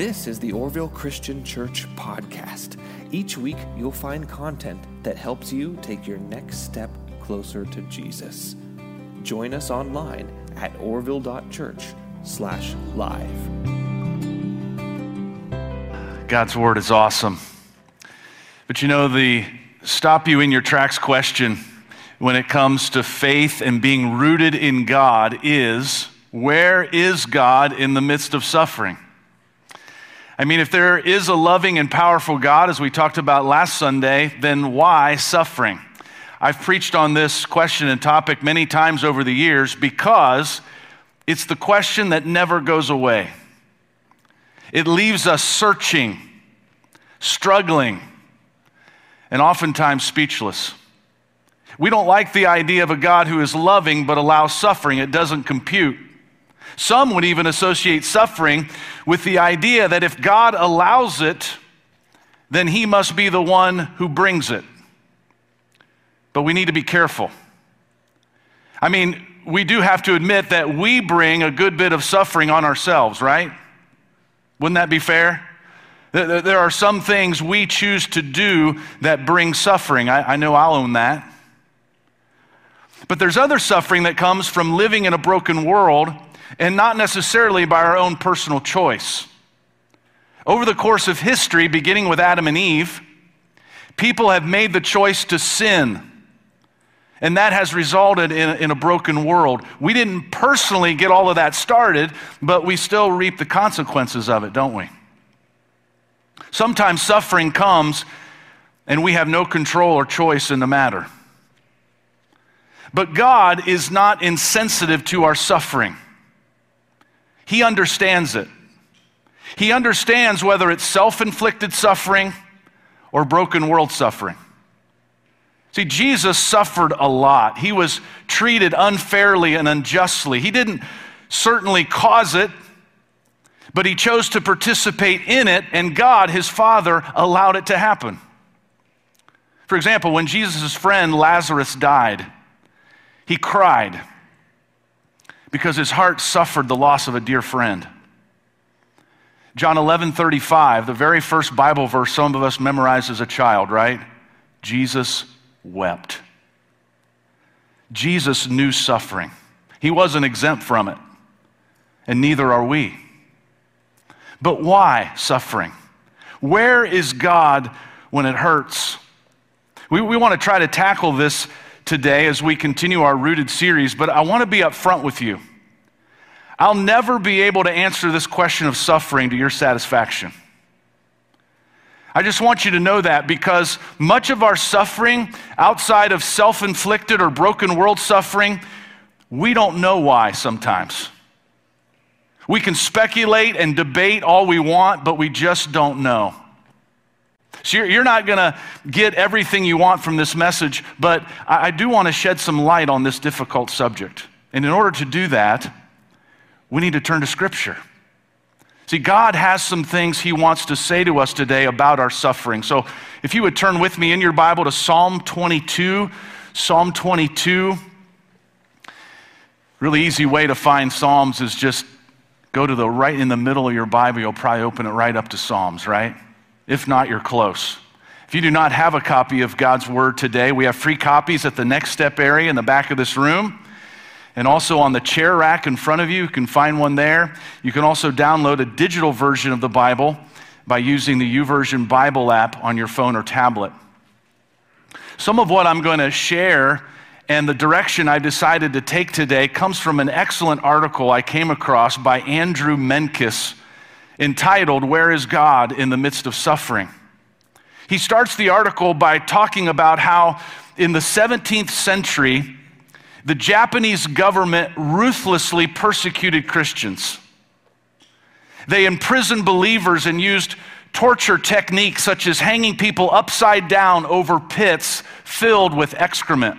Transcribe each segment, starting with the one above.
This is the Orrville Christian Church podcast. Each week, you'll find content that helps you take your next step closer to Jesus. Join us online at orrville.church slash live. God's word is awesome. But you know, the stop you in your tracks question when it comes to faith and being rooted in God is where is God in the midst of suffering? I mean, if there is a loving and powerful God, as we talked about last Sunday, then why suffering? I've preached on this question and topic many times over the years because it's the question that never goes away. It leaves us searching, struggling, and oftentimes speechless. We don't like the idea of a God who is loving but allows suffering, it doesn't compute. Some would even associate suffering with the idea that if God allows it, then he must be the one who brings it. But we need to be careful. I mean, we do have to admit that we bring a good bit of suffering on ourselves, right? Wouldn't that be fair? There are some things we choose to do that bring suffering. I, know I'll own that. But there's other suffering that comes from living in a broken world and not necessarily by our own personal choice. Over the course of history, beginning with Adam and Eve, people have made the choice to sin. And that has resulted in, in, a broken world. We didn't personally get all of that started, but we still reap the consequences of it, don't we? Sometimes suffering comes and we have no control or choice in the matter. But God is not insensitive to our suffering. He understands it. He understands whether it's self inflicted suffering or broken world suffering. See, Jesus suffered a lot. He was treated unfairly and unjustly. He didn't certainly cause it, but he chose to participate in it, and God, his Father, allowed it to happen. For example, when Jesus' friend Lazarus died, he cried because his heart suffered the loss of a dear friend. John 11 35, the very first Bible verse some of us memorized as a child, right? Jesus wept. Jesus knew suffering. He wasn't exempt from it, and neither are we. But why suffering? Where is God when it hurts? We, we want to try to tackle this today as we continue our Rooted series, but I want to be upfront with you. I'll never be able to answer this question of suffering to your satisfaction. I just want you to know that because much of our suffering, outside of self inflicted or broken world suffering, we don't know why sometimes. We can speculate and debate all we want, but we just don't know. So you're, you're not going to get everything you want from this message, but I, I do want to shed some light on this difficult subject. And in order to do that, we need to turn to Scripture. See, God has some things He wants to say to us today about our suffering. So if you would turn with me in your Bible to Psalm 22, Psalm 22. Really easy way to find Psalms is just go to the right in the middle of your Bible. You'll probably open it right up to Psalms, right? If not, you're close. If you do not have a copy of God's Word today, we have free copies at the Next Step area in the back of this room. And also on the chair rack in front of you, you can find one there. You can also download a digital version of the Bible by using the YouVersion Bible app on your phone or tablet. Some of what I'm going to share and the direction I decided to take today comes from an excellent article I came across by Andrew Menkes entitled, Where is God in the Midst of Suffering? He starts the article by talking about how in the 17th century, the Japanese government ruthlessly persecuted Christians. They imprisoned believers and used torture techniques such as hanging people upside down over pits filled with excrement.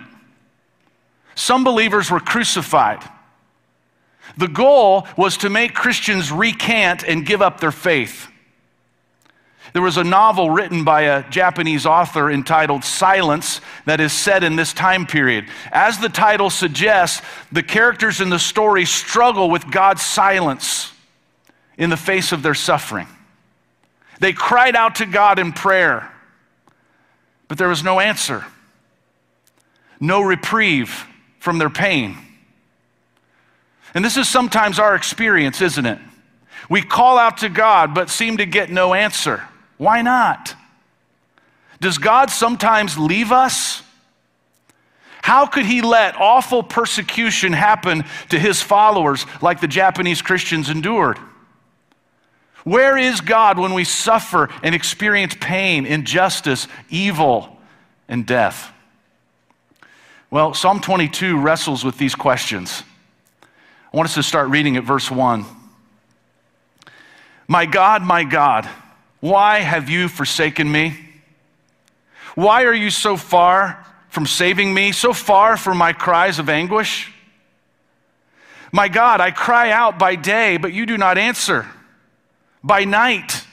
Some believers were crucified. The goal was to make Christians recant and give up their faith. There was a novel written by a Japanese author entitled Silence that is set in this time period. As the title suggests, the characters in the story struggle with God's silence in the face of their suffering. They cried out to God in prayer, but there was no answer, no reprieve from their pain. And this is sometimes our experience, isn't it? We call out to God but seem to get no answer. Why not? Does God sometimes leave us? How could he let awful persecution happen to his followers like the Japanese Christians endured? Where is God when we suffer and experience pain, injustice, evil, and death? Well, Psalm 22 wrestles with these questions. I want us to start reading at verse 1. My God, my God, why have you forsaken me? Why are you so far from saving me, so far from my cries of anguish? My God, I cry out by day, but you do not answer, by night,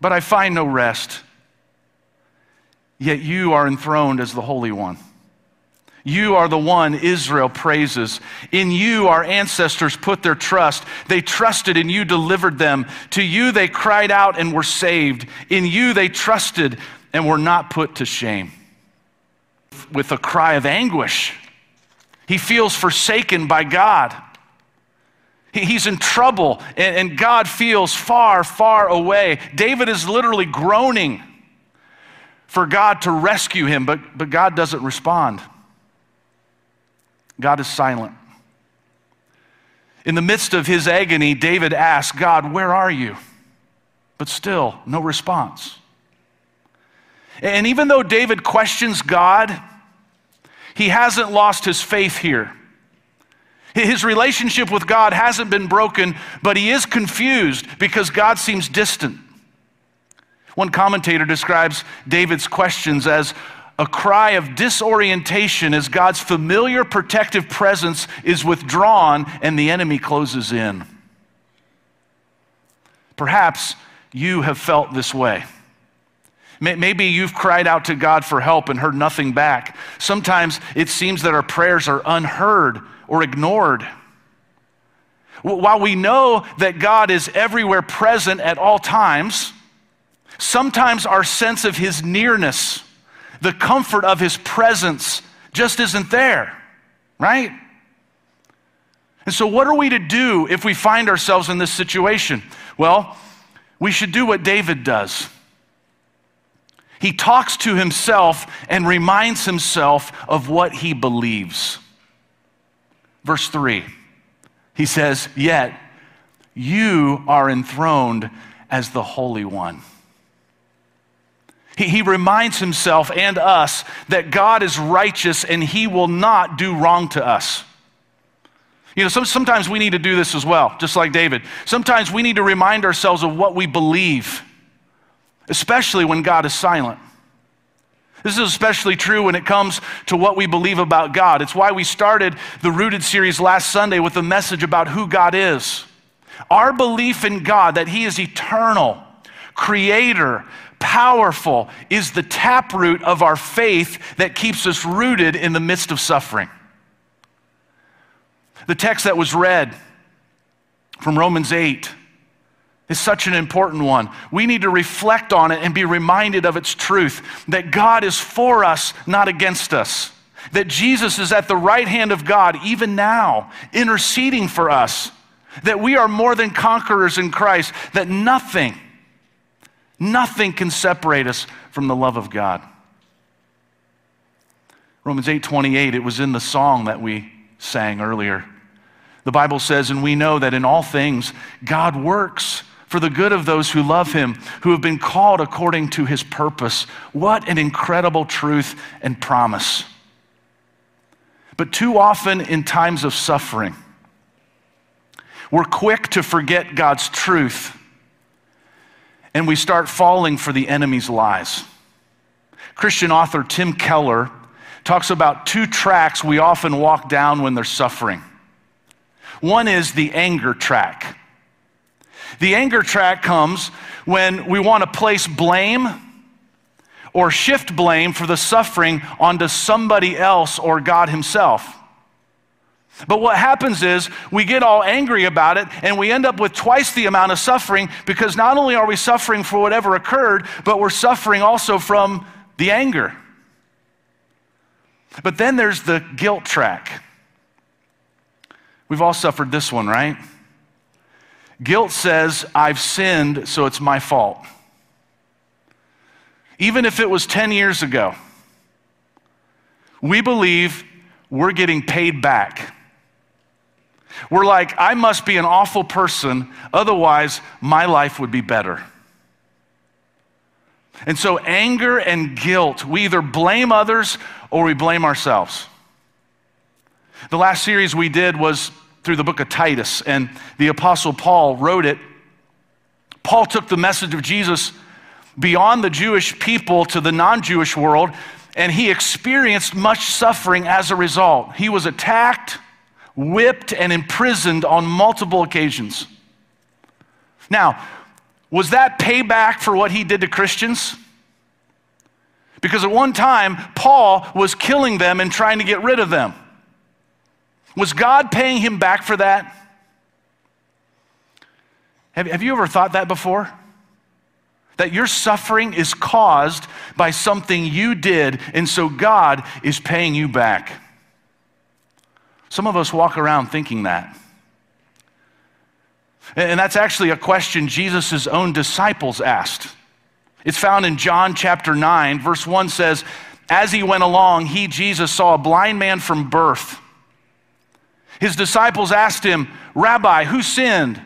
but I find no rest. Yet you are enthroned as the Holy One. You are the one Israel praises. In you, our ancestors put their trust. They trusted, and you delivered them. To you, they cried out and were saved. In you, they trusted and were not put to shame. With a cry of anguish, he feels forsaken by God. He's in trouble, and God feels far, far away. David is literally groaning for God to rescue him, but, but God doesn't respond. God is silent. In the midst of his agony, David asks, God, where are you? But still, no response. And even though David questions God, he hasn't lost his faith here. His relationship with God hasn't been broken, but he is confused because God seems distant. One commentator describes David's questions as a cry of disorientation as God's familiar protective presence is withdrawn and the enemy closes in. Perhaps you have felt this way. Maybe you've cried out to God for help and heard nothing back. Sometimes it seems that our prayers are unheard or ignored. While we know that God is everywhere present at all times, sometimes our sense of his nearness the comfort of his presence just isn't there, right? And so, what are we to do if we find ourselves in this situation? Well, we should do what David does. He talks to himself and reminds himself of what he believes. Verse 3, he says, Yet you are enthroned as the Holy One. He, reminds himself and us that God is righteous and he will not do wrong to us. You know, some, sometimes we need to do this as well, just like David. Sometimes we need to remind ourselves of what we believe, especially when God is silent. This is especially true when it comes to what we believe about God. It's why we started the Rooted series last Sunday with a message about who God is. Our belief in God, that He is eternal, creator, powerful is the taproot of our faith that keeps us rooted in the midst of suffering. The text that was read from Romans 8 is such an important one. We need to reflect on it and be reminded of its truth that God is for us, not against us. That Jesus is at the right hand of God, even now, interceding for us. That we are more than conquerors in Christ. That nothing, Nothing can separate us from the love of God. Romans 8:28 it was in the song that we sang earlier. The Bible says and we know that in all things God works for the good of those who love him, who have been called according to his purpose. What an incredible truth and promise. But too often in times of suffering, we're quick to forget God's truth and we start falling for the enemy's lies. Christian author Tim Keller talks about two tracks we often walk down when they're suffering. One is the anger track. The anger track comes when we want to place blame or shift blame for the suffering onto somebody else or God Himself. But what happens is we get all angry about it and we end up with twice the amount of suffering because not only are we suffering for whatever occurred, but we're suffering also from the anger. But then there's the guilt track. We've all suffered this one, right? Guilt says, I've sinned, so it's my fault. Even if it was 10 years ago, we believe we're getting paid back. We're like, I must be an awful person, otherwise, my life would be better. And so, anger and guilt, we either blame others or we blame ourselves. The last series we did was through the book of Titus, and the Apostle Paul wrote it. Paul took the message of Jesus beyond the Jewish people to the non Jewish world, and he experienced much suffering as a result. He was attacked, whipped, and imprisoned on multiple occasions. Now, was that payback for what he did to Christians? Because at one time, Paul was killing them and trying to get rid of them. Was God paying him back for that? Have, have you ever thought that before? That your suffering is caused by something you did, and so God is paying you back. Some of us walk around thinking that. And that's actually a question Jesus' own disciples asked. It's found in John chapter 9, verse 1 says, As he went along, he, Jesus, saw a blind man from birth. His disciples asked him, Rabbi, who sinned,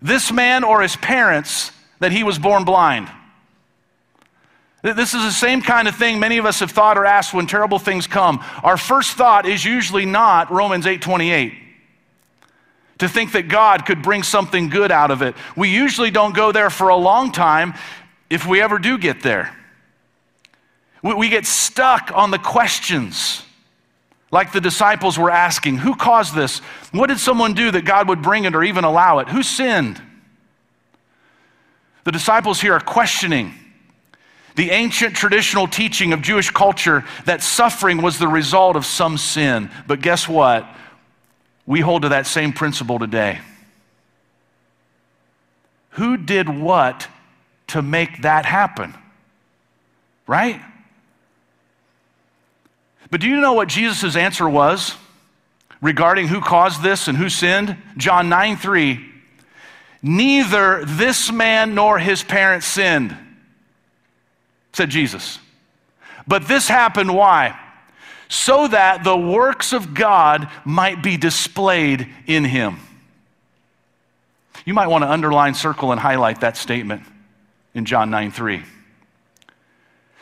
this man or his parents, that he was born blind? This is the same kind of thing many of us have thought or asked when terrible things come. Our first thought is usually not Romans 8:28. To think that God could bring something good out of it. We usually don't go there for a long time if we ever do get there. We get stuck on the questions like the disciples were asking Who caused this? What did someone do that God would bring it or even allow it? Who sinned? The disciples here are questioning the ancient traditional teaching of Jewish culture that suffering was the result of some sin. But guess what? We hold to that same principle today. Who did what to make that happen? Right? But do you know what Jesus' answer was regarding who caused this and who sinned? John 9 3. Neither this man nor his parents sinned, said Jesus. But this happened why? So that the works of God might be displayed in him. You might want to underline, circle, and highlight that statement in John 9 3.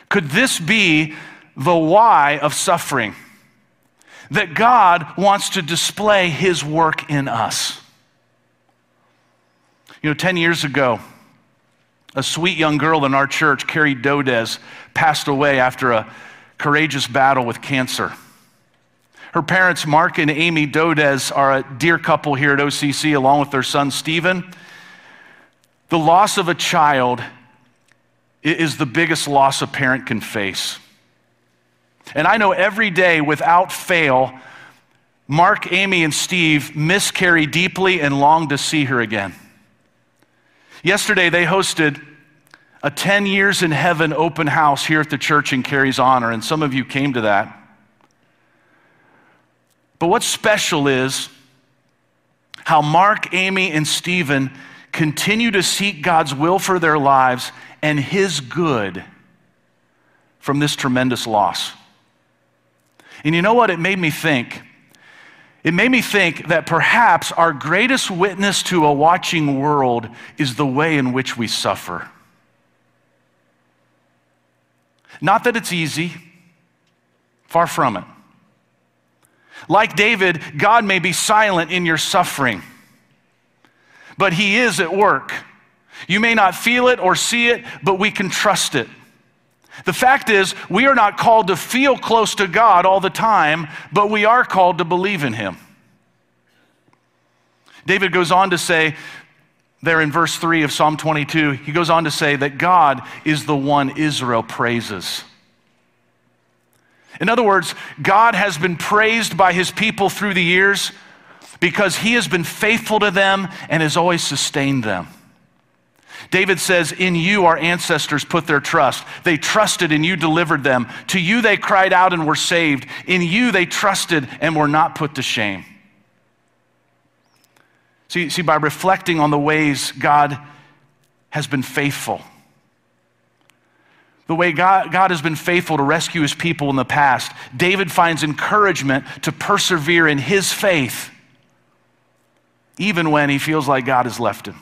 Could this be the why of suffering? That God wants to display his work in us. You know, 10 years ago, a sweet young girl in our church, Carrie Dodez, passed away after a courageous battle with cancer. Her parents, Mark and Amy Dodez, are a dear couple here at OCC, along with their son, Stephen. The loss of a child is the biggest loss a parent can face. And I know every day, without fail, Mark, Amy, and Steve miss Carrie deeply and long to see her again. Yesterday, they hosted a 10 years in heaven open house here at the church in Carrie's honor, and some of you came to that. But what's special is how Mark, Amy, and Stephen continue to seek God's will for their lives and His good from this tremendous loss. And you know what? It made me think. It made me think that perhaps our greatest witness to a watching world is the way in which we suffer. Not that it's easy, far from it. Like David, God may be silent in your suffering, but He is at work. You may not feel it or see it, but we can trust it. The fact is, we are not called to feel close to God all the time, but we are called to believe in Him. David goes on to say, there in verse 3 of Psalm 22, he goes on to say that God is the one Israel praises. In other words, God has been praised by his people through the years because he has been faithful to them and has always sustained them. David says, In you our ancestors put their trust. They trusted and you delivered them. To you they cried out and were saved. In you they trusted and were not put to shame. See, see by reflecting on the ways God has been faithful, the way God, God has been faithful to rescue his people in the past, David finds encouragement to persevere in his faith, even when he feels like God has left him.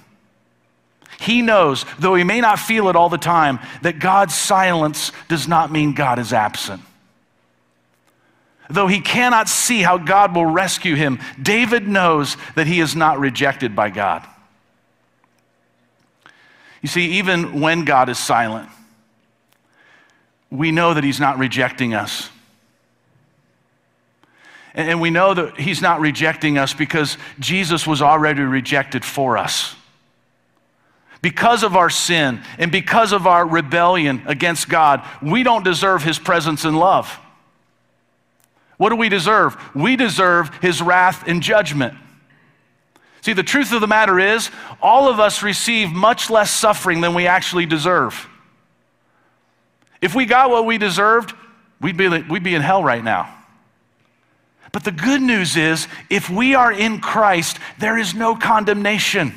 He knows, though he may not feel it all the time, that God's silence does not mean God is absent. Though he cannot see how God will rescue him, David knows that he is not rejected by God. You see, even when God is silent, we know that he's not rejecting us. And we know that he's not rejecting us because Jesus was already rejected for us. Because of our sin and because of our rebellion against God, we don't deserve his presence and love. What do we deserve? We deserve his wrath and judgment. See, the truth of the matter is, all of us receive much less suffering than we actually deserve. If we got what we deserved, we'd be, we'd be in hell right now. But the good news is, if we are in Christ, there is no condemnation.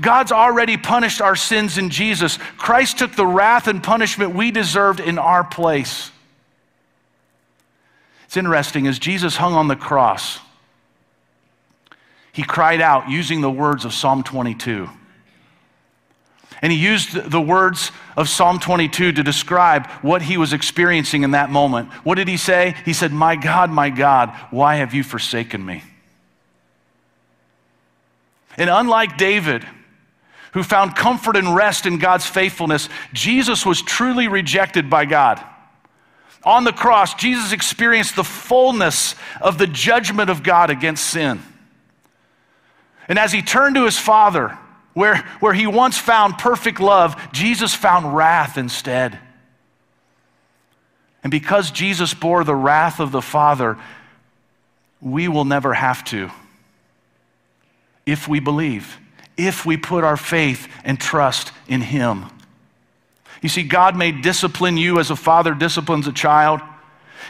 God's already punished our sins in Jesus. Christ took the wrath and punishment we deserved in our place. It's interesting, as Jesus hung on the cross, he cried out using the words of Psalm 22. And he used the words of Psalm 22 to describe what he was experiencing in that moment. What did he say? He said, My God, my God, why have you forsaken me? And unlike David, who found comfort and rest in God's faithfulness, Jesus was truly rejected by God. On the cross, Jesus experienced the fullness of the judgment of God against sin. And as he turned to his Father, where, where he once found perfect love, Jesus found wrath instead. And because Jesus bore the wrath of the Father, we will never have to if we believe if we put our faith and trust in Him. You see, God may discipline you as a father disciplines a child.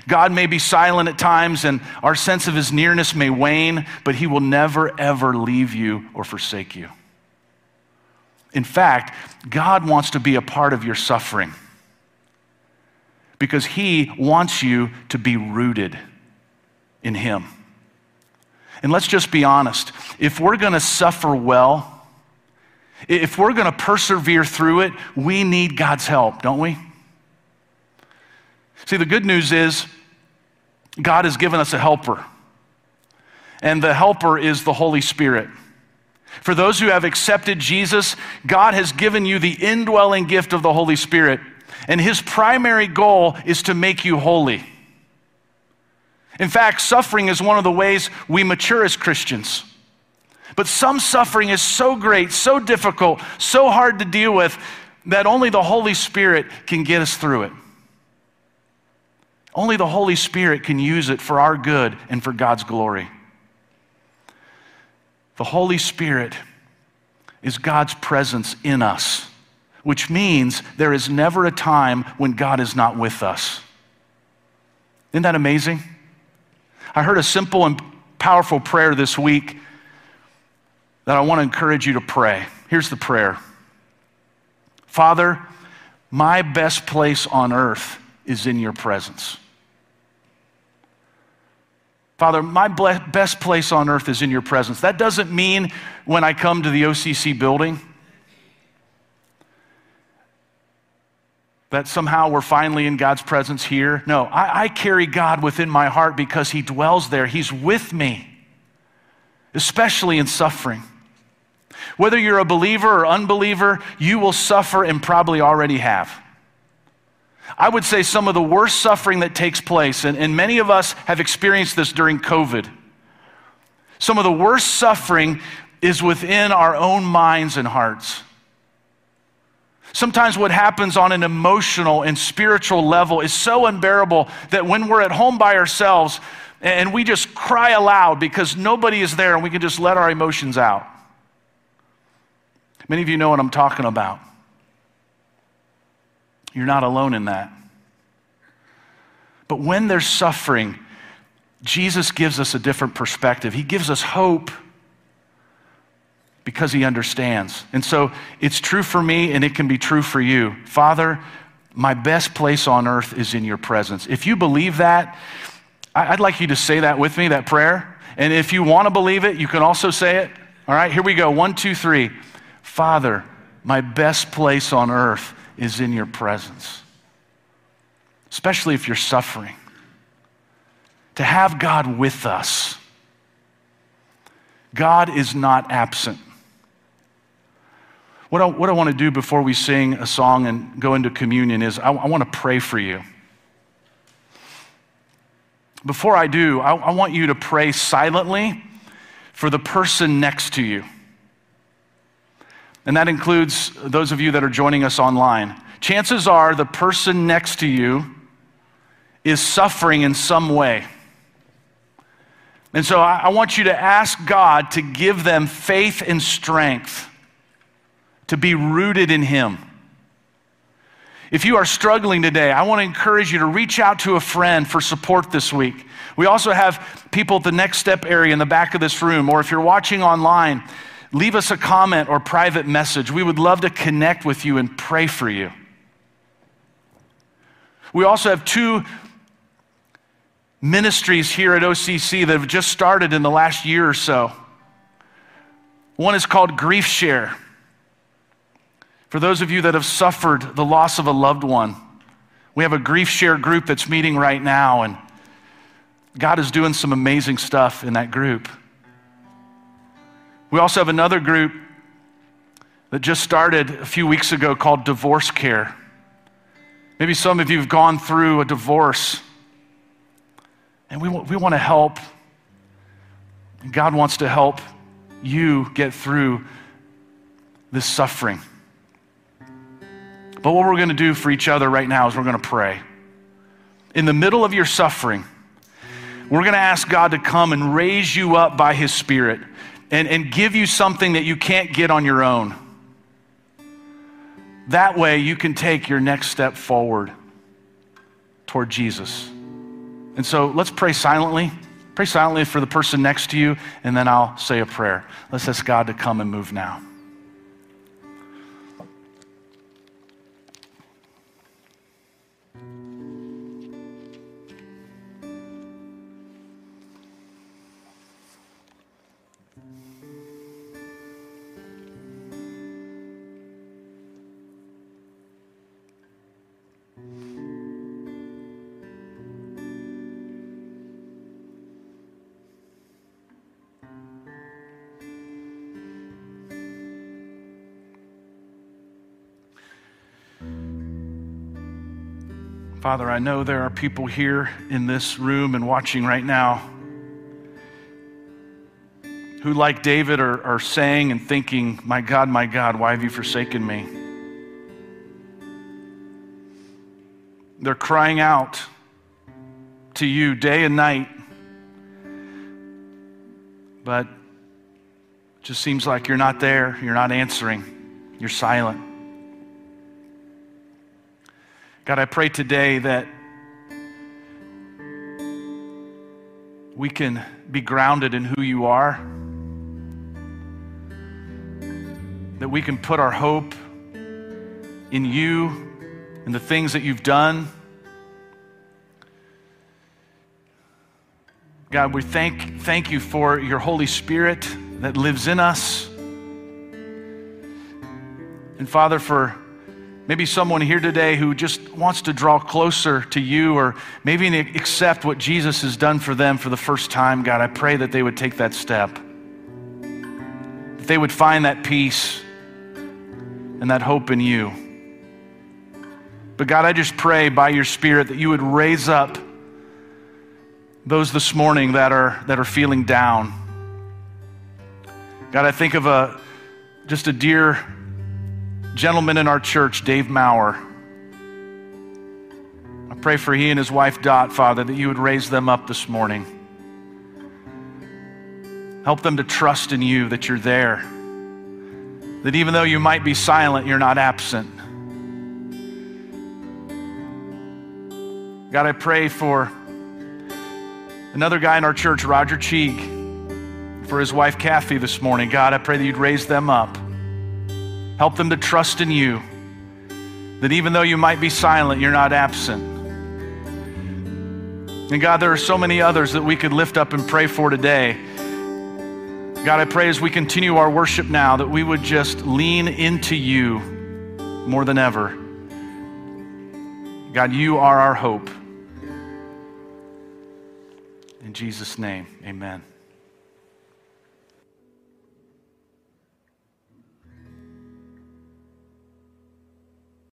God may be silent at times and our sense of His nearness may wane, but He will never, ever leave you or forsake you. In fact, God wants to be a part of your suffering because He wants you to be rooted in Him. And let's just be honest if we're going to suffer well, if we're going to persevere through it, we need God's help, don't we? See, the good news is God has given us a helper, and the helper is the Holy Spirit. For those who have accepted Jesus, God has given you the indwelling gift of the Holy Spirit, and his primary goal is to make you holy. In fact, suffering is one of the ways we mature as Christians. But some suffering is so great, so difficult, so hard to deal with that only the Holy Spirit can get us through it. Only the Holy Spirit can use it for our good and for God's glory. The Holy Spirit is God's presence in us, which means there is never a time when God is not with us. Isn't that amazing? I heard a simple and powerful prayer this week that I want to encourage you to pray. Here's the prayer Father, my best place on earth is in your presence. Father, my best place on earth is in your presence. That doesn't mean when I come to the OCC building that somehow we're finally in God's presence here. No, I, I carry God within my heart because He dwells there. He's with me, especially in suffering. Whether you're a believer or unbeliever, you will suffer and probably already have. I would say some of the worst suffering that takes place, and, and many of us have experienced this during COVID. Some of the worst suffering is within our own minds and hearts. Sometimes what happens on an emotional and spiritual level is so unbearable that when we're at home by ourselves and we just cry aloud because nobody is there and we can just let our emotions out. Many of you know what I'm talking about. You're not alone in that. But when there's suffering, Jesus gives us a different perspective. He gives us hope because he understands. And so it's true for me and it can be true for you. Father, my best place on earth is in your presence. If you believe that, I'd like you to say that with me, that prayer. And if you want to believe it, you can also say it. All right, here we go. One, two, three. Father, my best place on earth is in your presence, especially if you're suffering. To have God with us. God is not absent. What I, what I want to do before we sing a song and go into communion is I, I want to pray for you. Before I do, I, I want you to pray silently for the person next to you. And that includes those of you that are joining us online. Chances are the person next to you is suffering in some way. And so I, I want you to ask God to give them faith and strength to be rooted in Him. If you are struggling today, I want to encourage you to reach out to a friend for support this week. We also have people at the next step area in the back of this room, or if you're watching online, leave us a comment or private message. We would love to connect with you and pray for you. We also have two ministries here at OCC that have just started in the last year or so. One is called Grief Share. For those of you that have suffered the loss of a loved one, we have a grief share group that's meeting right now, and God is doing some amazing stuff in that group. We also have another group that just started a few weeks ago called Divorce Care. Maybe some of you have gone through a divorce, and we, we want to help. God wants to help you get through this suffering. But what we're going to do for each other right now is we're going to pray. In the middle of your suffering, we're going to ask God to come and raise you up by His Spirit and, and give you something that you can't get on your own. That way, you can take your next step forward toward Jesus. And so let's pray silently. Pray silently for the person next to you, and then I'll say a prayer. Let's ask God to come and move now. Father, I know there are people here in this room and watching right now who, like David, are, are saying and thinking, My God, my God, why have you forsaken me? They're crying out to you day and night, but it just seems like you're not there, you're not answering, you're silent. God, I pray today that we can be grounded in who you are, that we can put our hope in you and the things that you've done. God, we thank, thank you for your Holy Spirit that lives in us. And Father, for Maybe someone here today who just wants to draw closer to you or maybe accept what Jesus has done for them for the first time, God, I pray that they would take that step. That they would find that peace and that hope in you. But God, I just pray by your Spirit that you would raise up those this morning that are, that are feeling down. God, I think of a, just a dear gentleman in our church, Dave Maurer. I pray for he and his wife, Dot, Father, that you would raise them up this morning. Help them to trust in you that you're there. That even though you might be silent, you're not absent. God, I pray for another guy in our church, Roger Cheek, for his wife, Kathy, this morning. God, I pray that you'd raise them up. Help them to trust in you. That even though you might be silent, you're not absent. And God, there are so many others that we could lift up and pray for today. God, I pray as we continue our worship now that we would just lean into you more than ever. God, you are our hope. In Jesus' name, amen.